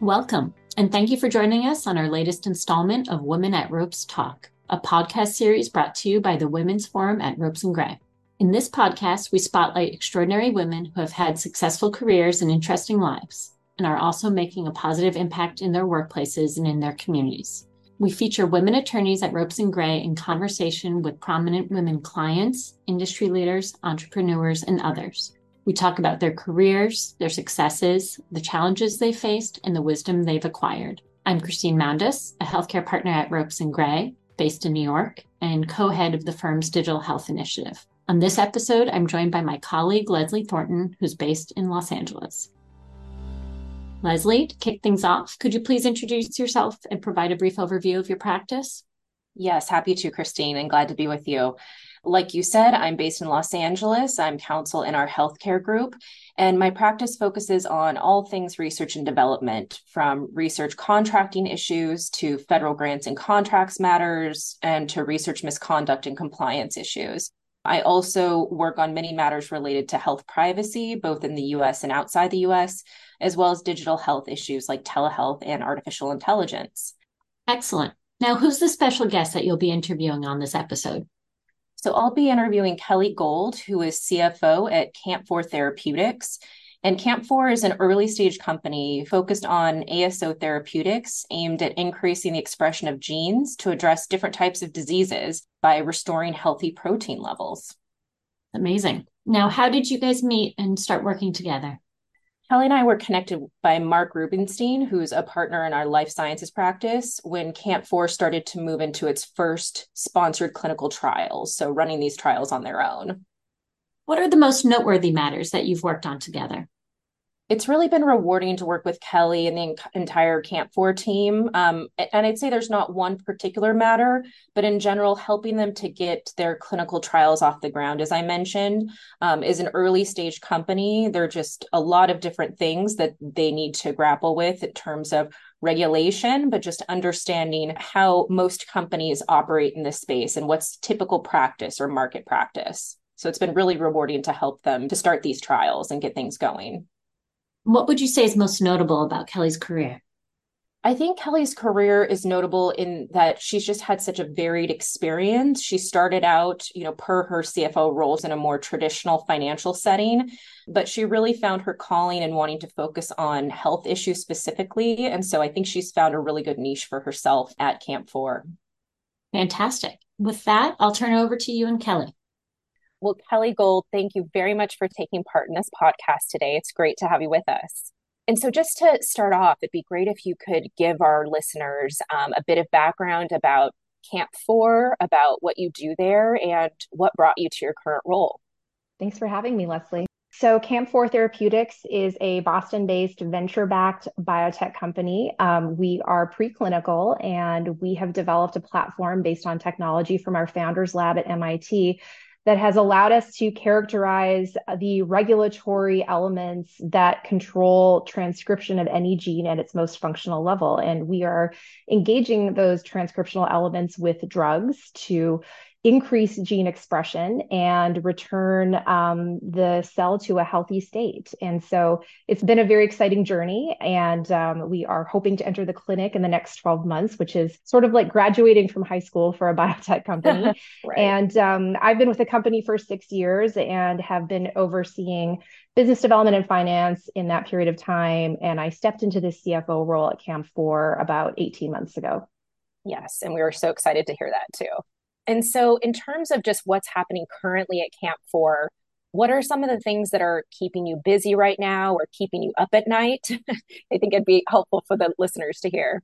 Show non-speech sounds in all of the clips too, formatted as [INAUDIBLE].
Welcome, and thank you for joining us on our latest installment of Women at Ropes Talk, a podcast series brought to you by the Women's Forum at Ropes and Gray. In this podcast, we spotlight extraordinary women who have had successful careers and interesting lives, and are also making a positive impact in their workplaces and in their communities. We feature women attorneys at Ropes and Gray in conversation with prominent women clients, industry leaders, entrepreneurs, and others. We talk about their careers, their successes, the challenges they faced, and the wisdom they've acquired. I'm Christine Moundas, a healthcare partner at Ropes and Gray, based in New York, and co head of the firm's digital health initiative. On this episode, I'm joined by my colleague, Leslie Thornton, who's based in Los Angeles. Leslie, to kick things off, could you please introduce yourself and provide a brief overview of your practice? Yes, happy to, Christine, and glad to be with you. Like you said, I'm based in Los Angeles. I'm counsel in our healthcare group, and my practice focuses on all things research and development, from research contracting issues to federal grants and contracts matters, and to research misconduct and compliance issues. I also work on many matters related to health privacy, both in the US and outside the US, as well as digital health issues like telehealth and artificial intelligence. Excellent. Now, who's the special guest that you'll be interviewing on this episode? So I'll be interviewing Kelly Gold, who is CFO at Camp4 Therapeutics. And Camp4 is an early stage company focused on ASO therapeutics aimed at increasing the expression of genes to address different types of diseases by restoring healthy protein levels. Amazing. Now, how did you guys meet and start working together? Kelly and I were connected by Mark Rubenstein, who's a partner in our life sciences practice, when Camp4 started to move into its first sponsored clinical trials. So, running these trials on their own. What are the most noteworthy matters that you've worked on together? It's really been rewarding to work with Kelly and the entire Camp4 team. Um, and I'd say there's not one particular matter, but in general, helping them to get their clinical trials off the ground, as I mentioned, um, is an early stage company. There are just a lot of different things that they need to grapple with in terms of regulation, but just understanding how most companies operate in this space and what's typical practice or market practice. So it's been really rewarding to help them to start these trials and get things going. What would you say is most notable about Kelly's career? I think Kelly's career is notable in that she's just had such a varied experience. She started out, you know, per her CFO roles in a more traditional financial setting, but she really found her calling and wanting to focus on health issues specifically. And so I think she's found a really good niche for herself at Camp4. Fantastic. With that, I'll turn it over to you and Kelly. Well, Kelly Gold, thank you very much for taking part in this podcast today. It's great to have you with us. And so, just to start off, it'd be great if you could give our listeners um, a bit of background about Camp 4, about what you do there, and what brought you to your current role. Thanks for having me, Leslie. So, Camp4 Therapeutics is a Boston based venture backed biotech company. Um, we are preclinical and we have developed a platform based on technology from our founders lab at MIT that has allowed us to characterize the regulatory elements that control transcription of any gene at its most functional level. And we are engaging those transcriptional elements with drugs to increase gene expression and return um, the cell to a healthy state. And so it's been a very exciting journey. And um, we are hoping to enter the clinic in the next 12 months, which is sort of like graduating from high school for a biotech company. [LAUGHS] right. And um, I've been with the company for six years and have been overseeing business development and finance in that period of time. And I stepped into the CFO role at Camp4 about 18 months ago. Yes. And we were so excited to hear that too. And so, in terms of just what's happening currently at Camp 4, what are some of the things that are keeping you busy right now or keeping you up at night? [LAUGHS] I think it'd be helpful for the listeners to hear.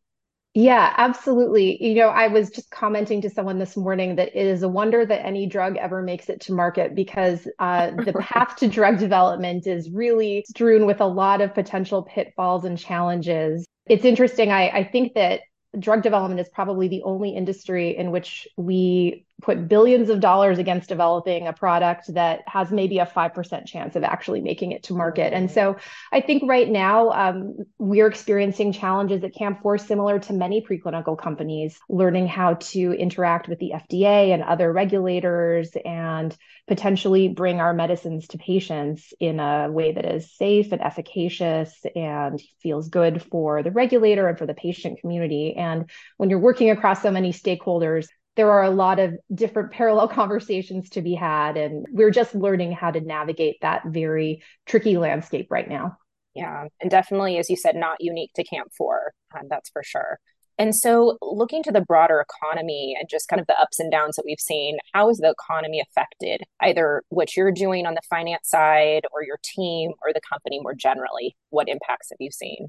Yeah, absolutely. You know, I was just commenting to someone this morning that it is a wonder that any drug ever makes it to market because uh, [LAUGHS] the path to drug development is really strewn with a lot of potential pitfalls and challenges. It's interesting. I, I think that drug development is probably the only industry in which we put billions of dollars against developing a product that has maybe a 5% chance of actually making it to market. And so I think right now um, we're experiencing challenges at Camp 4 similar to many preclinical companies, learning how to interact with the FDA and other regulators and potentially bring our medicines to patients in a way that is safe and efficacious and feels good for the regulator and for the patient community. And when you're working across so many stakeholders, there are a lot of different parallel [LAUGHS] conversations to be had. And we're just learning how to navigate that very tricky landscape right now. Yeah. And definitely, as you said, not unique to Camp 4. Um, that's for sure. And so, looking to the broader economy and just kind of the ups and downs that we've seen, how is the economy affected? Either what you're doing on the finance side, or your team, or the company more generally? What impacts have you seen?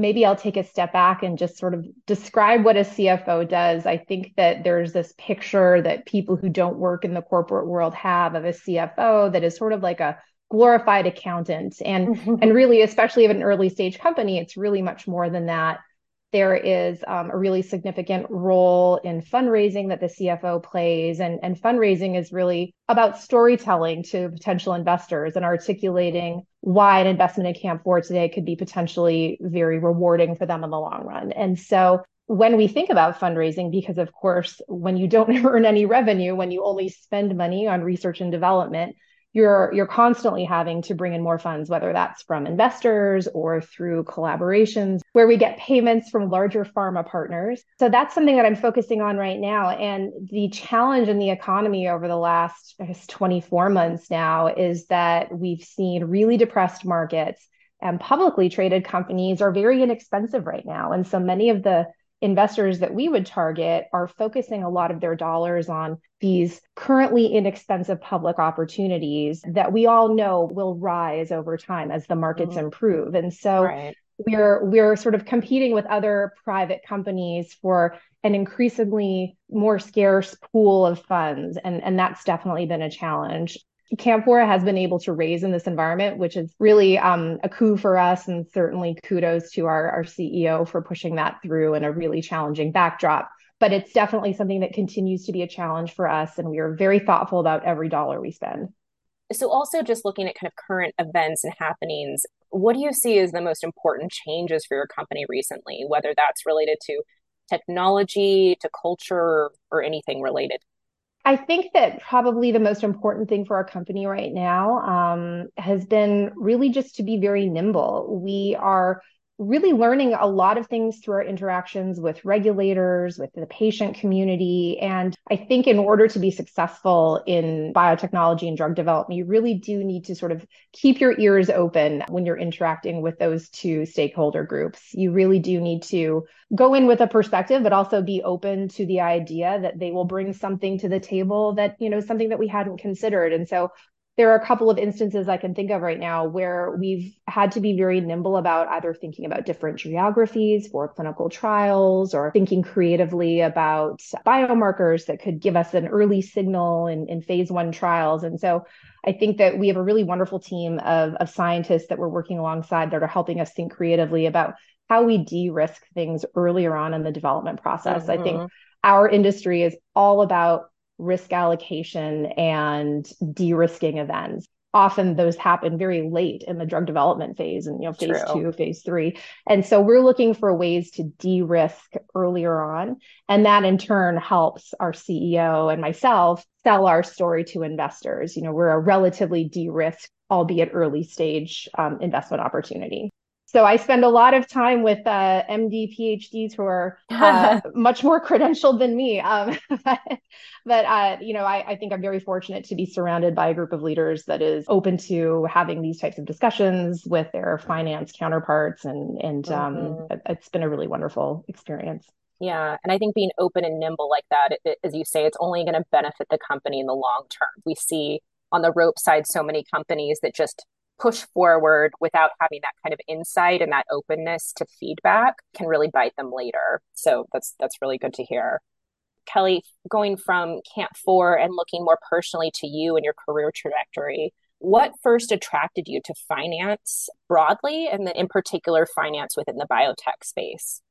Maybe I'll take a step back and just sort of describe what a CFO does. I think that there's this picture that people who don't work in the corporate world have of a CFO that is sort of like a glorified accountant and mm-hmm. and really especially of an early stage company it's really much more than that there is um, a really significant role in fundraising that the CFO plays. And, and fundraising is really about storytelling to potential investors and articulating why an investment in Camp 4 today could be potentially very rewarding for them in the long run. And so when we think about fundraising, because of course, when you don't [LAUGHS] earn any revenue, when you only spend money on research and development, you're you're constantly having to bring in more funds whether that's from investors or through collaborations where we get payments from larger pharma partners. So that's something that i'm focusing on right now. And the challenge in the economy over the last i guess 24 months now is that we've seen really depressed markets and publicly traded companies are very inexpensive right now. And so many of the investors that we would target are focusing a lot of their dollars on these currently inexpensive public opportunities that we all know will rise over time as the markets mm-hmm. improve. And so right. we're we're sort of competing with other private companies for an increasingly more scarce pool of funds and and that's definitely been a challenge Camp 4 has been able to raise in this environment, which is really um, a coup for us. And certainly kudos to our, our CEO for pushing that through in a really challenging backdrop. But it's definitely something that continues to be a challenge for us. And we are very thoughtful about every dollar we spend. So, also just looking at kind of current events and happenings, what do you see as the most important changes for your company recently, whether that's related to technology, to culture, or anything related? I think that probably the most important thing for our company right now um, has been really just to be very nimble. We are really learning a lot of things through our interactions with regulators, with the patient community. And I think in order to be successful in biotechnology and drug development, you really do need to sort of keep your ears open when you're interacting with those two stakeholder groups. You really do need to go in with a perspective, but also be open to the idea that they will bring something to the table that, you know, something that we hadn't considered. And so there are a couple of instances I can think of right now where we've had to be very nimble about either thinking about different geographies for clinical trials or thinking creatively about biomarkers that could give us an early signal in, in phase one trials. And so I think that we have a really wonderful team of, of scientists that we're working alongside that are helping us think creatively about how we de-risk things earlier on in the development process. Mm-hmm. I think mm-hmm. our industry is all about risk allocation and de-risking events. Often those happen very late in the drug development phase and you know phase True. two phase three. And so we're looking for ways to de-risk earlier on. And that in turn helps our ceo and myself sell our story to investors. You know we're a relatively de-risked albeit early stage um, investment opportunity so I spend a lot of time with uh, MD PhDs who are uh, [LAUGHS] much more credentialed than me. Um, [LAUGHS] but, but uh, you know, I, I, think I'm very fortunate to be surrounded by a group of leaders that is open to having these types of discussions with their finance counterparts, and and um, mm-hmm. um, it's been a really wonderful experience. Yeah, and I think being open and nimble like that, it, it, as you say, it's only going to benefit the company in the long term. We see on the rope side so many companies that just push forward without having that kind of insight and that openness to feedback can really bite them later. So that's that's really good to hear. Kelly, going from Camp 4 and looking more personally to you and your career trajectory, what first attracted you to finance broadly and then in particular finance within the biotech space?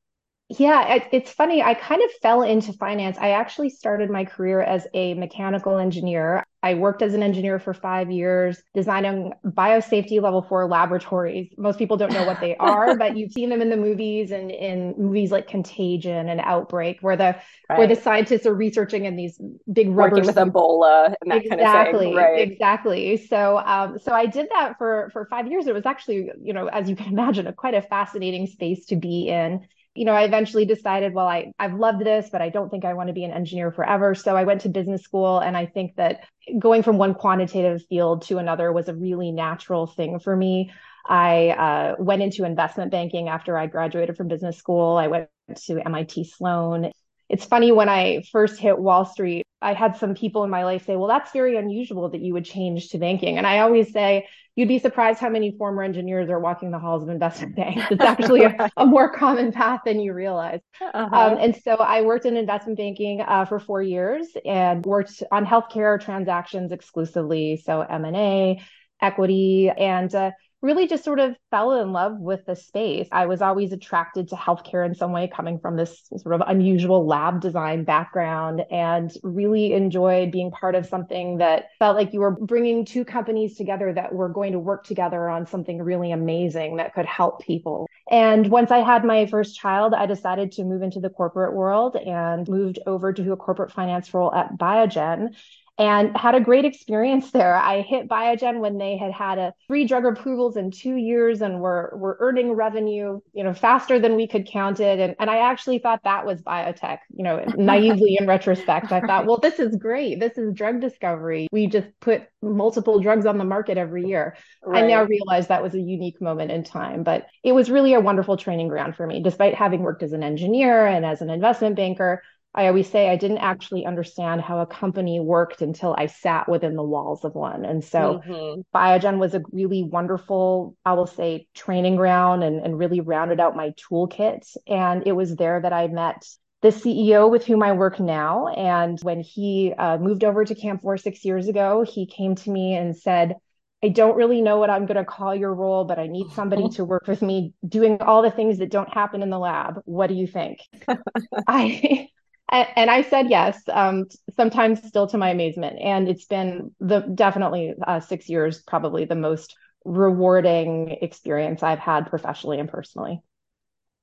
Yeah, it, it's funny. I kind of fell into finance. I actually started my career as a mechanical engineer. I worked as an engineer for five years, designing biosafety level four laboratories. Most people don't know what they [LAUGHS] are, but you've seen them in the movies and in movies like Contagion and Outbreak, where the right. where the scientists are researching in these big rubber working with Ebola and that exactly, kind of thing. Right. Exactly. So, um, so I did that for for five years. It was actually, you know, as you can imagine, a quite a fascinating space to be in you know, I eventually decided, well, I, I've loved this, but I don't think I want to be an engineer forever. So I went to business school. And I think that going from one quantitative field to another was a really natural thing for me. I uh, went into investment banking after I graduated from business school. I went to MIT Sloan. It's funny when I first hit Wall Street, I had some people in my life say, well, that's very unusual that you would change to banking. And I always say, you'd be surprised how many former engineers are walking the halls of investment banks. It's actually [LAUGHS] a, a, more common path than you realize. Uh-huh. Um, and so I worked in investment banking uh, for four years and worked on healthcare transactions exclusively, so M and A, equity, and uh, really just sort of fell in love with the space. I was always attracted to healthcare in some way, coming from this sort of unusual lab design background, and really enjoyed being part of something that felt like you were bringing two companies together that were going to work together on something really amazing that could help people. And once I had my first child, I decided to move into the corporate world and moved over to a corporate finance role at Biogen and had a great experience there. I hit Biogen when they had had a three drug approvals in two years and were were earning revenue, you know, faster than we could count it. And and I actually thought that was biotech, you know, [LAUGHS] naively in retrospect. I thought, well, this is great. This is drug discovery. We just put multiple drugs on the market every year. Right. I now realize that was a unique moment in time, but it was really a wonderful training ground for me. Despite having worked as an engineer and as an investment banker, I always say I didn't actually understand how a company worked until I sat within the walls of one. And so mm-hmm. Biogen was a really wonderful, I will say, training ground and, and really rounded out my toolkit. And it was there that I met the CEO with whom I work now. And when he uh, moved over to Camp 4 six years ago, he came to me and said, I don't really know what I'm going to call your role, but I need somebody [LAUGHS] to work with me doing all the things that don't happen in the lab. What do you think? [LAUGHS] I and I said yes, um, sometimes still to my amazement. And it's been the definitely uh, six years, probably the most rewarding experience I've had professionally and personally.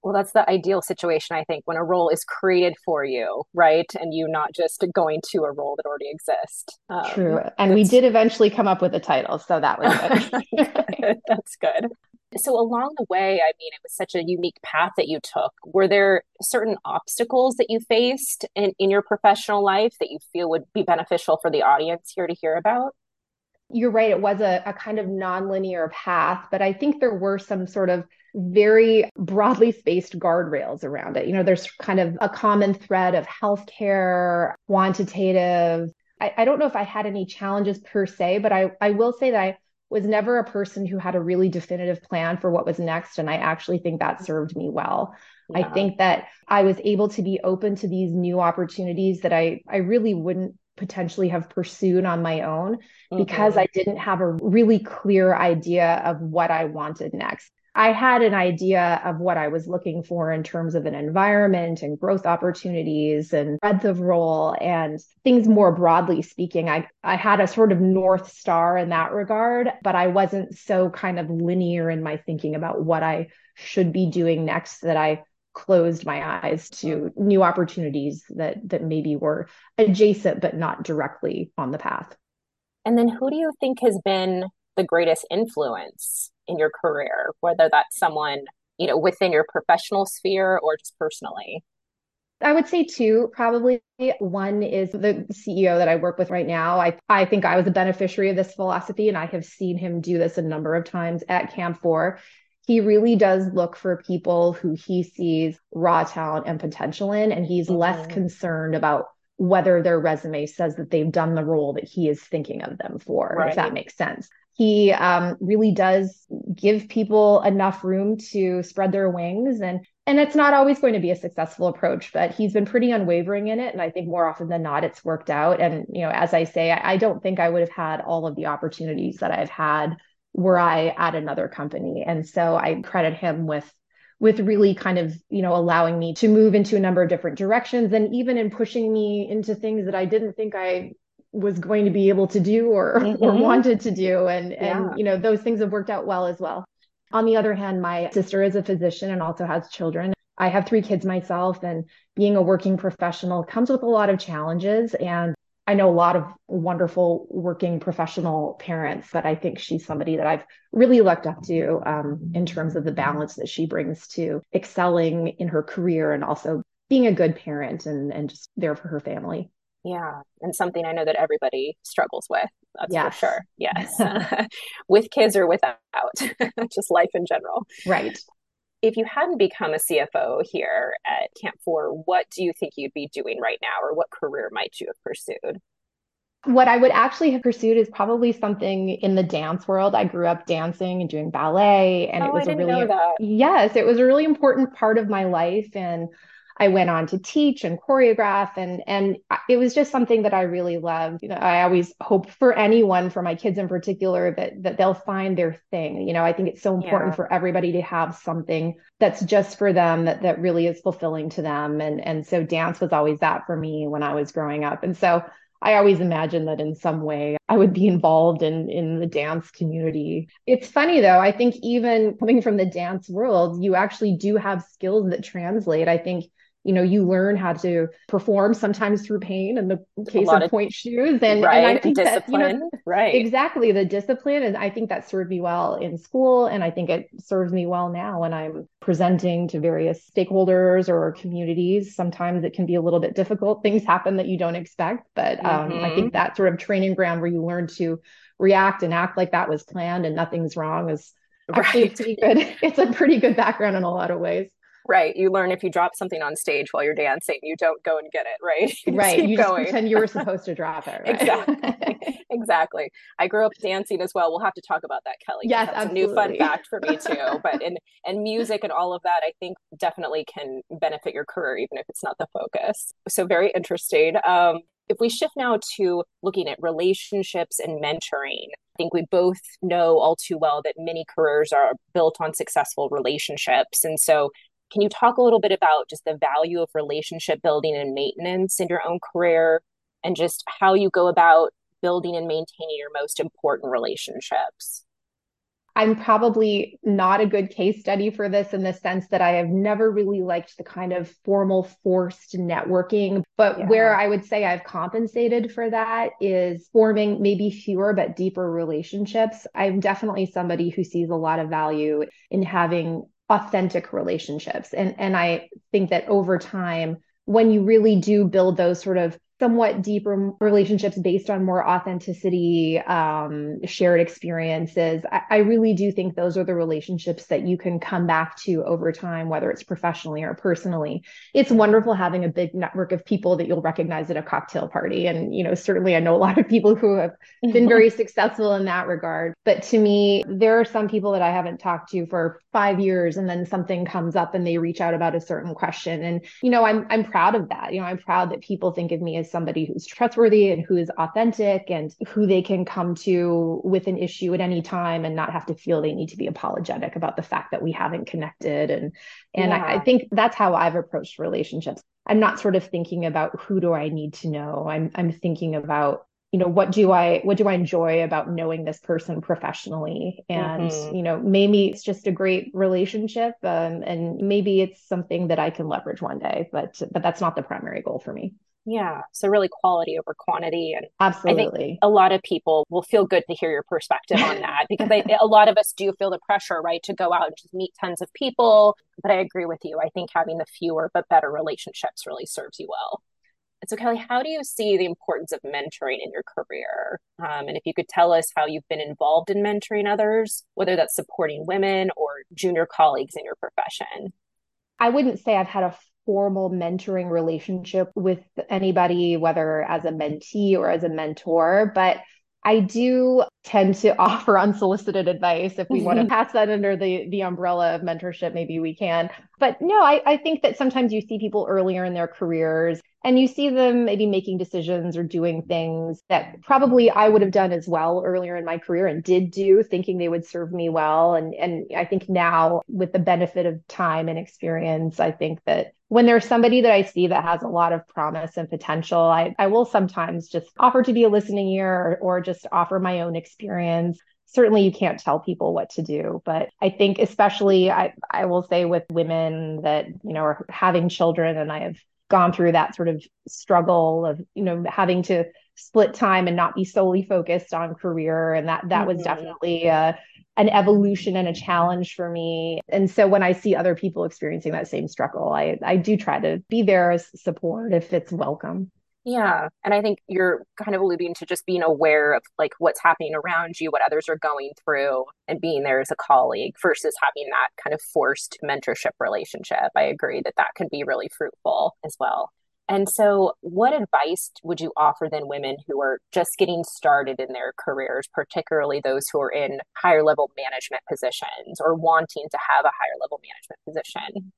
Well, that's the ideal situation, I think, when a role is created for you, right? And you not just going to a role that already exists. Um, True. And we did eventually come up with a title. So that was good. [LAUGHS] that's good. So along the way, I mean, it was such a unique path that you took. Were there certain obstacles that you faced in, in your professional life that you feel would be beneficial for the audience here to hear about? You're right. It was a, a kind of nonlinear path, but I think there were some sort of very broadly spaced guardrails around it. You know, there's kind of a common thread of healthcare, quantitative. I, I don't know if I had any challenges per se, but I, I will say that I was never a person who had a really definitive plan for what was next. And I actually think that served me well. Yeah. I think that I was able to be open to these new opportunities that I, I really wouldn't potentially have pursued on my own mm-hmm. because I didn't have a really clear idea of what I wanted next. I had an idea of what I was looking for in terms of an environment and growth opportunities and breadth of role and things more broadly speaking. I, I had a sort of North Star in that regard, but I wasn't so kind of linear in my thinking about what I should be doing next that I closed my eyes to new opportunities that that maybe were adjacent but not directly on the path. And then who do you think has been the greatest influence in your career, whether that's someone, you know, within your professional sphere or just personally? I would say two, probably. One is the CEO that I work with right now. I, I think I was a beneficiary of this philosophy, and I have seen him do this a number of times at Camp 4. He really does look for people who he sees raw talent and potential in, and he's mm-hmm. less concerned about whether their resume says that they've done the role that he is thinking of them for, right. if that makes sense he um, really does give people enough room to spread their wings. And and it's not always going to be a successful approach but he's been pretty unwavering in it. And i think more often than not it's worked out. And you know as i say i, I don't think i would have had all of the opportunities that i've had were i at another company. And so i credit him with with really kind of, you know, allowing me to move into a number of different directions and even in pushing me into things that I didn't think I was going to be able to do or [LAUGHS] mm-hmm. or wanted to do. And yeah. and you know those things have worked out well as well. On the other hand my sister is a physician and also has children. I have three kids myself and being a working professional comes with a lot of challenges. And i know a lot of wonderful working professional parents but i think she's somebody that i've really looked up to um, in terms of the balance that she brings to excelling in her career and also being a good parent and and just there for her family yeah. And something I know that everybody struggles with. That's yes. for sure. Yes. [LAUGHS] [LAUGHS] with kids or without, [LAUGHS] just life in general. Right. If you hadn't become a CFO here at Camp 4, what do you think you'd be doing right now, or what career might you have pursued? What I would actually have pursued is probably something in the dance world. I grew up dancing and doing ballet, and oh, it was a really yes, it was a really important part of my life. And I went on to teach and choreograph and and it was just something that I really loved. You know, I always hope for anyone, for my kids in particular, that that they'll find their thing. You know, I think it's so important yeah. for everybody to have something that's just for them that that really is fulfilling to them. And and so dance was always that for me when I was growing up. And so I always imagined that in some way I would be involved in in the dance community. It's funny though, I think even coming from the dance world, you actually do have skills that translate. I think you know you learn how to perform sometimes through pain in the case of, of pointe shoes. And, right, and i think discipline that, you know, right. exactly the discipline and i think that served me well in school and i think it serves me well now when i'm presenting to various stakeholders or communities. Sometimes it can be a little bit difficult. Things happen that you don't expect but um, mm-hmm. i think that sort of training ground where you learn to react and act like that was planned and nothing's wrong is actually right. pretty good. [LAUGHS] It's a pretty good background in a lot of ways Right. You learn if you drop something on stage while you're dancing, you don't go and get it, right? [LAUGHS] You right. you just pretend you were [LAUGHS] supposed to drop it. Right? exactly. [LAUGHS] exactly. I grew up dancing as well. We'll have to talk about that, Kelly. Yes, that's absolutely. a new fun fact for me too. but and and music and all of that, I think definitely can benefit your career, even if it's not the focus. So very interesting. Um, if we shift now to looking at relationships and mentoring, I think we both know all too well that many careers are built on successful relationships. And so can you talk a little bit about just the value of relationship building and maintenance in your own career and just how you go about building and maintaining your most important relationships? I'm probably not a good case study for this in the sense that I have never really liked the kind of formal forced networking. But yeah. where I would say I've compensated for that is forming maybe fewer but deeper relationships. I'm definitely somebody who sees a lot of value in having authentic relationships. And, and I think that over time, when you really do build those sort of somewhat deeper relationships based on more authenticity, um, shared experiences. I, I, really do think those are the relationships that you can come back to over time, whether it's professionally or personally. It's wonderful having a big network of people that you'll recognize at a cocktail party. And, you know, certainly I know a lot of people who have been [LAUGHS] very successful in that regard. But to me, there are some people that I haven't talked to for five years and then something comes up and they reach out about a certain question. And, you know, I'm, I'm proud of that. You know, I'm proud that people think of me as somebody who's trustworthy and who is authentic and who they can come to with an issue at any time and not have to feel they need to be apologetic about the fact that we haven't connected. And and yeah. I, I think that's how I've approached relationships. I'm not sort of thinking about who do I need to know. I'm I'm thinking about you know what do i what do i enjoy about knowing this person professionally and mm-hmm. you know maybe it's just a great relationship um, and maybe it's something that i can leverage one day but but that's not the primary goal for me yeah. So really quality over quantity. And absolutely. I think a lot of people will feel good to hear your perspective on that [LAUGHS] because I, a lot of us do feel the pressure, right, to go out and just meet tons of people. But I agree with you. I think having the fewer but better relationships really serves you well. And so, Kelly, how do you see the importance of mentoring in your career? Um, and if you could tell us how you've been involved in mentoring others, whether that's supporting women or junior colleagues in your profession. I wouldn't say I've had a formal mentoring relationship with anybody, whether as a mentee or as a mentor, but I do tend to [LAUGHS] offer unsolicited advice. If we want to mm-hmm. pass that under the the umbrella of mentorship, maybe we can. But no, I, I think that sometimes you see people earlier in their careers and you see them maybe making decisions or doing things that probably I would have done as well earlier in my career and did do, thinking they would serve me well. And and I think now with the benefit of time and experience, I think that when there's somebody that I see that has a lot of promise and potential, I, I will sometimes just offer to be a listening ear or, or just offer my own experience certainly you can't tell people what to do but i think especially i i will say with women that you know are having children and i have gone through that sort of struggle of you know having to split time and not be solely focused on career and that that mm-hmm. was definitely uh, an evolution and a challenge for me. And so when I see other people experiencing that same struggle, I, I do try to be there as support if it's welcome. Yeah. And I think you're kind of alluding to just being aware of like what's happening around you, what others are going through, and being there as a colleague versus having that kind of forced mentorship relationship. I agree that that can be really fruitful as well. And so, what advice would you offer then women who are just getting started in their careers, particularly those who are in higher level management positions or wanting to have a higher level management position?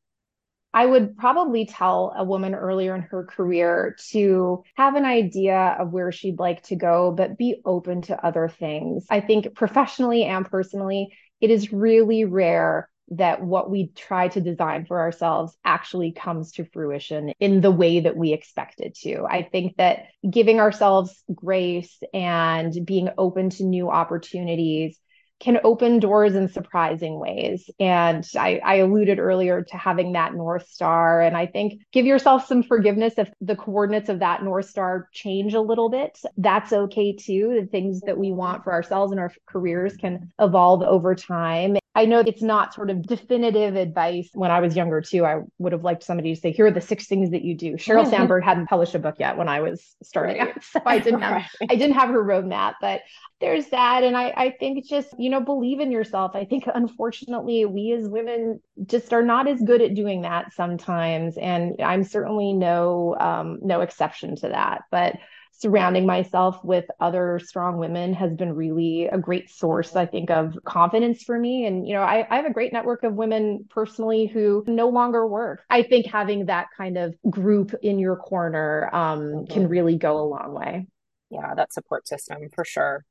I would probably tell a woman earlier in her career to have an idea of where she'd like to go, but be open to other things. I think professionally and personally, it is really rare that what we try to design for ourselves actually comes to fruition in the way that we expect it to. I think that giving ourselves grace and being open to new opportunities can open doors in surprising ways. And I, I, alluded earlier to having that North Star. And I think give yourself some forgiveness if the coordinates of that North Star change a little bit. That's okay too. The things that we want for ourselves and our careers can evolve over time. I know it's not sort of definitive advice. When I was younger too, I would have liked somebody to say, here are the six things that you do. Sheryl mm-hmm. [LAUGHS] Sandberg hadn't published a book yet when I was starting out. So I didn't have [LAUGHS] I didn't have her roadmap, but there's that. And I, I think just, you know, believe in yourself. I think unfortunately we as women just are not as good at doing that sometimes. And I'm certainly no um no exception to that. But surrounding myself with other strong women has been really a great source, I think, of confidence for me. And, you know, I, I have a great network of women personally who no longer work. I think having that kind of group in your corner um, mm-hmm. can really go a long way. Yeah, that support system for sure.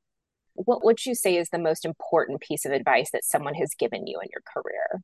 What would you say is the most important piece of advice that someone has given you in your career?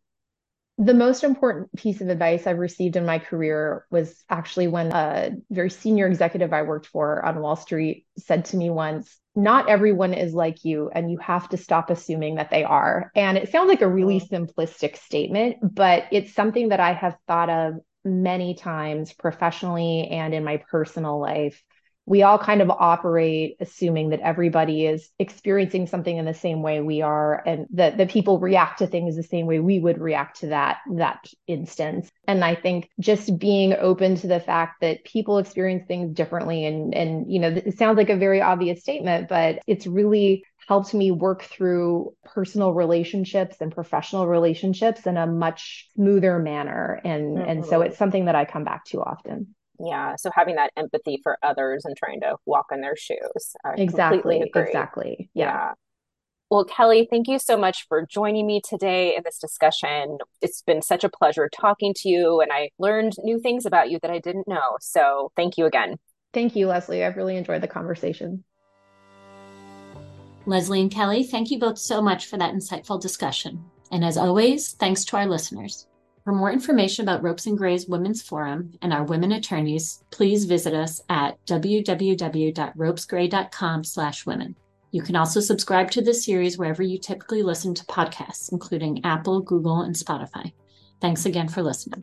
The most important piece of advice I've received in my career was actually when a very senior executive I worked for on Wall Street said to me once, Not everyone is like you, and you have to stop assuming that they are. And it sounds like a really mm-hmm. simplistic statement, but it's something that I have thought of many times professionally and in my personal life we all kind of operate assuming that everybody is experiencing something in the same way we are and that the people react to things the same way we would react to that that instance and i think just being open to the fact that people experience things differently and and you know it sounds like a very obvious statement but it's really helped me work through personal relationships and professional relationships in a much smoother manner and mm-hmm. and so mm-hmm. it's something that i come back to often yeah so having that empathy for others and trying to walk in their shoes I exactly exactly yeah. yeah. Well, Kelly, thank you so much for joining me today in this discussion. It's been such a pleasure talking to you, and I learned new things about you that I didn't know. So, thank you again. Thank you, Leslie. I've really enjoyed the conversation. Leslie and Kelly, thank you both so much for that insightful discussion. And as always, thanks to our listeners. For more information about Ropes and Gray's Women's Forum and our women attorneys, please visit us at www.ropesgray.com slash women. You can also subscribe to this series wherever you typically listen to podcasts, including Apple, Google, and Spotify. Thanks again for listening.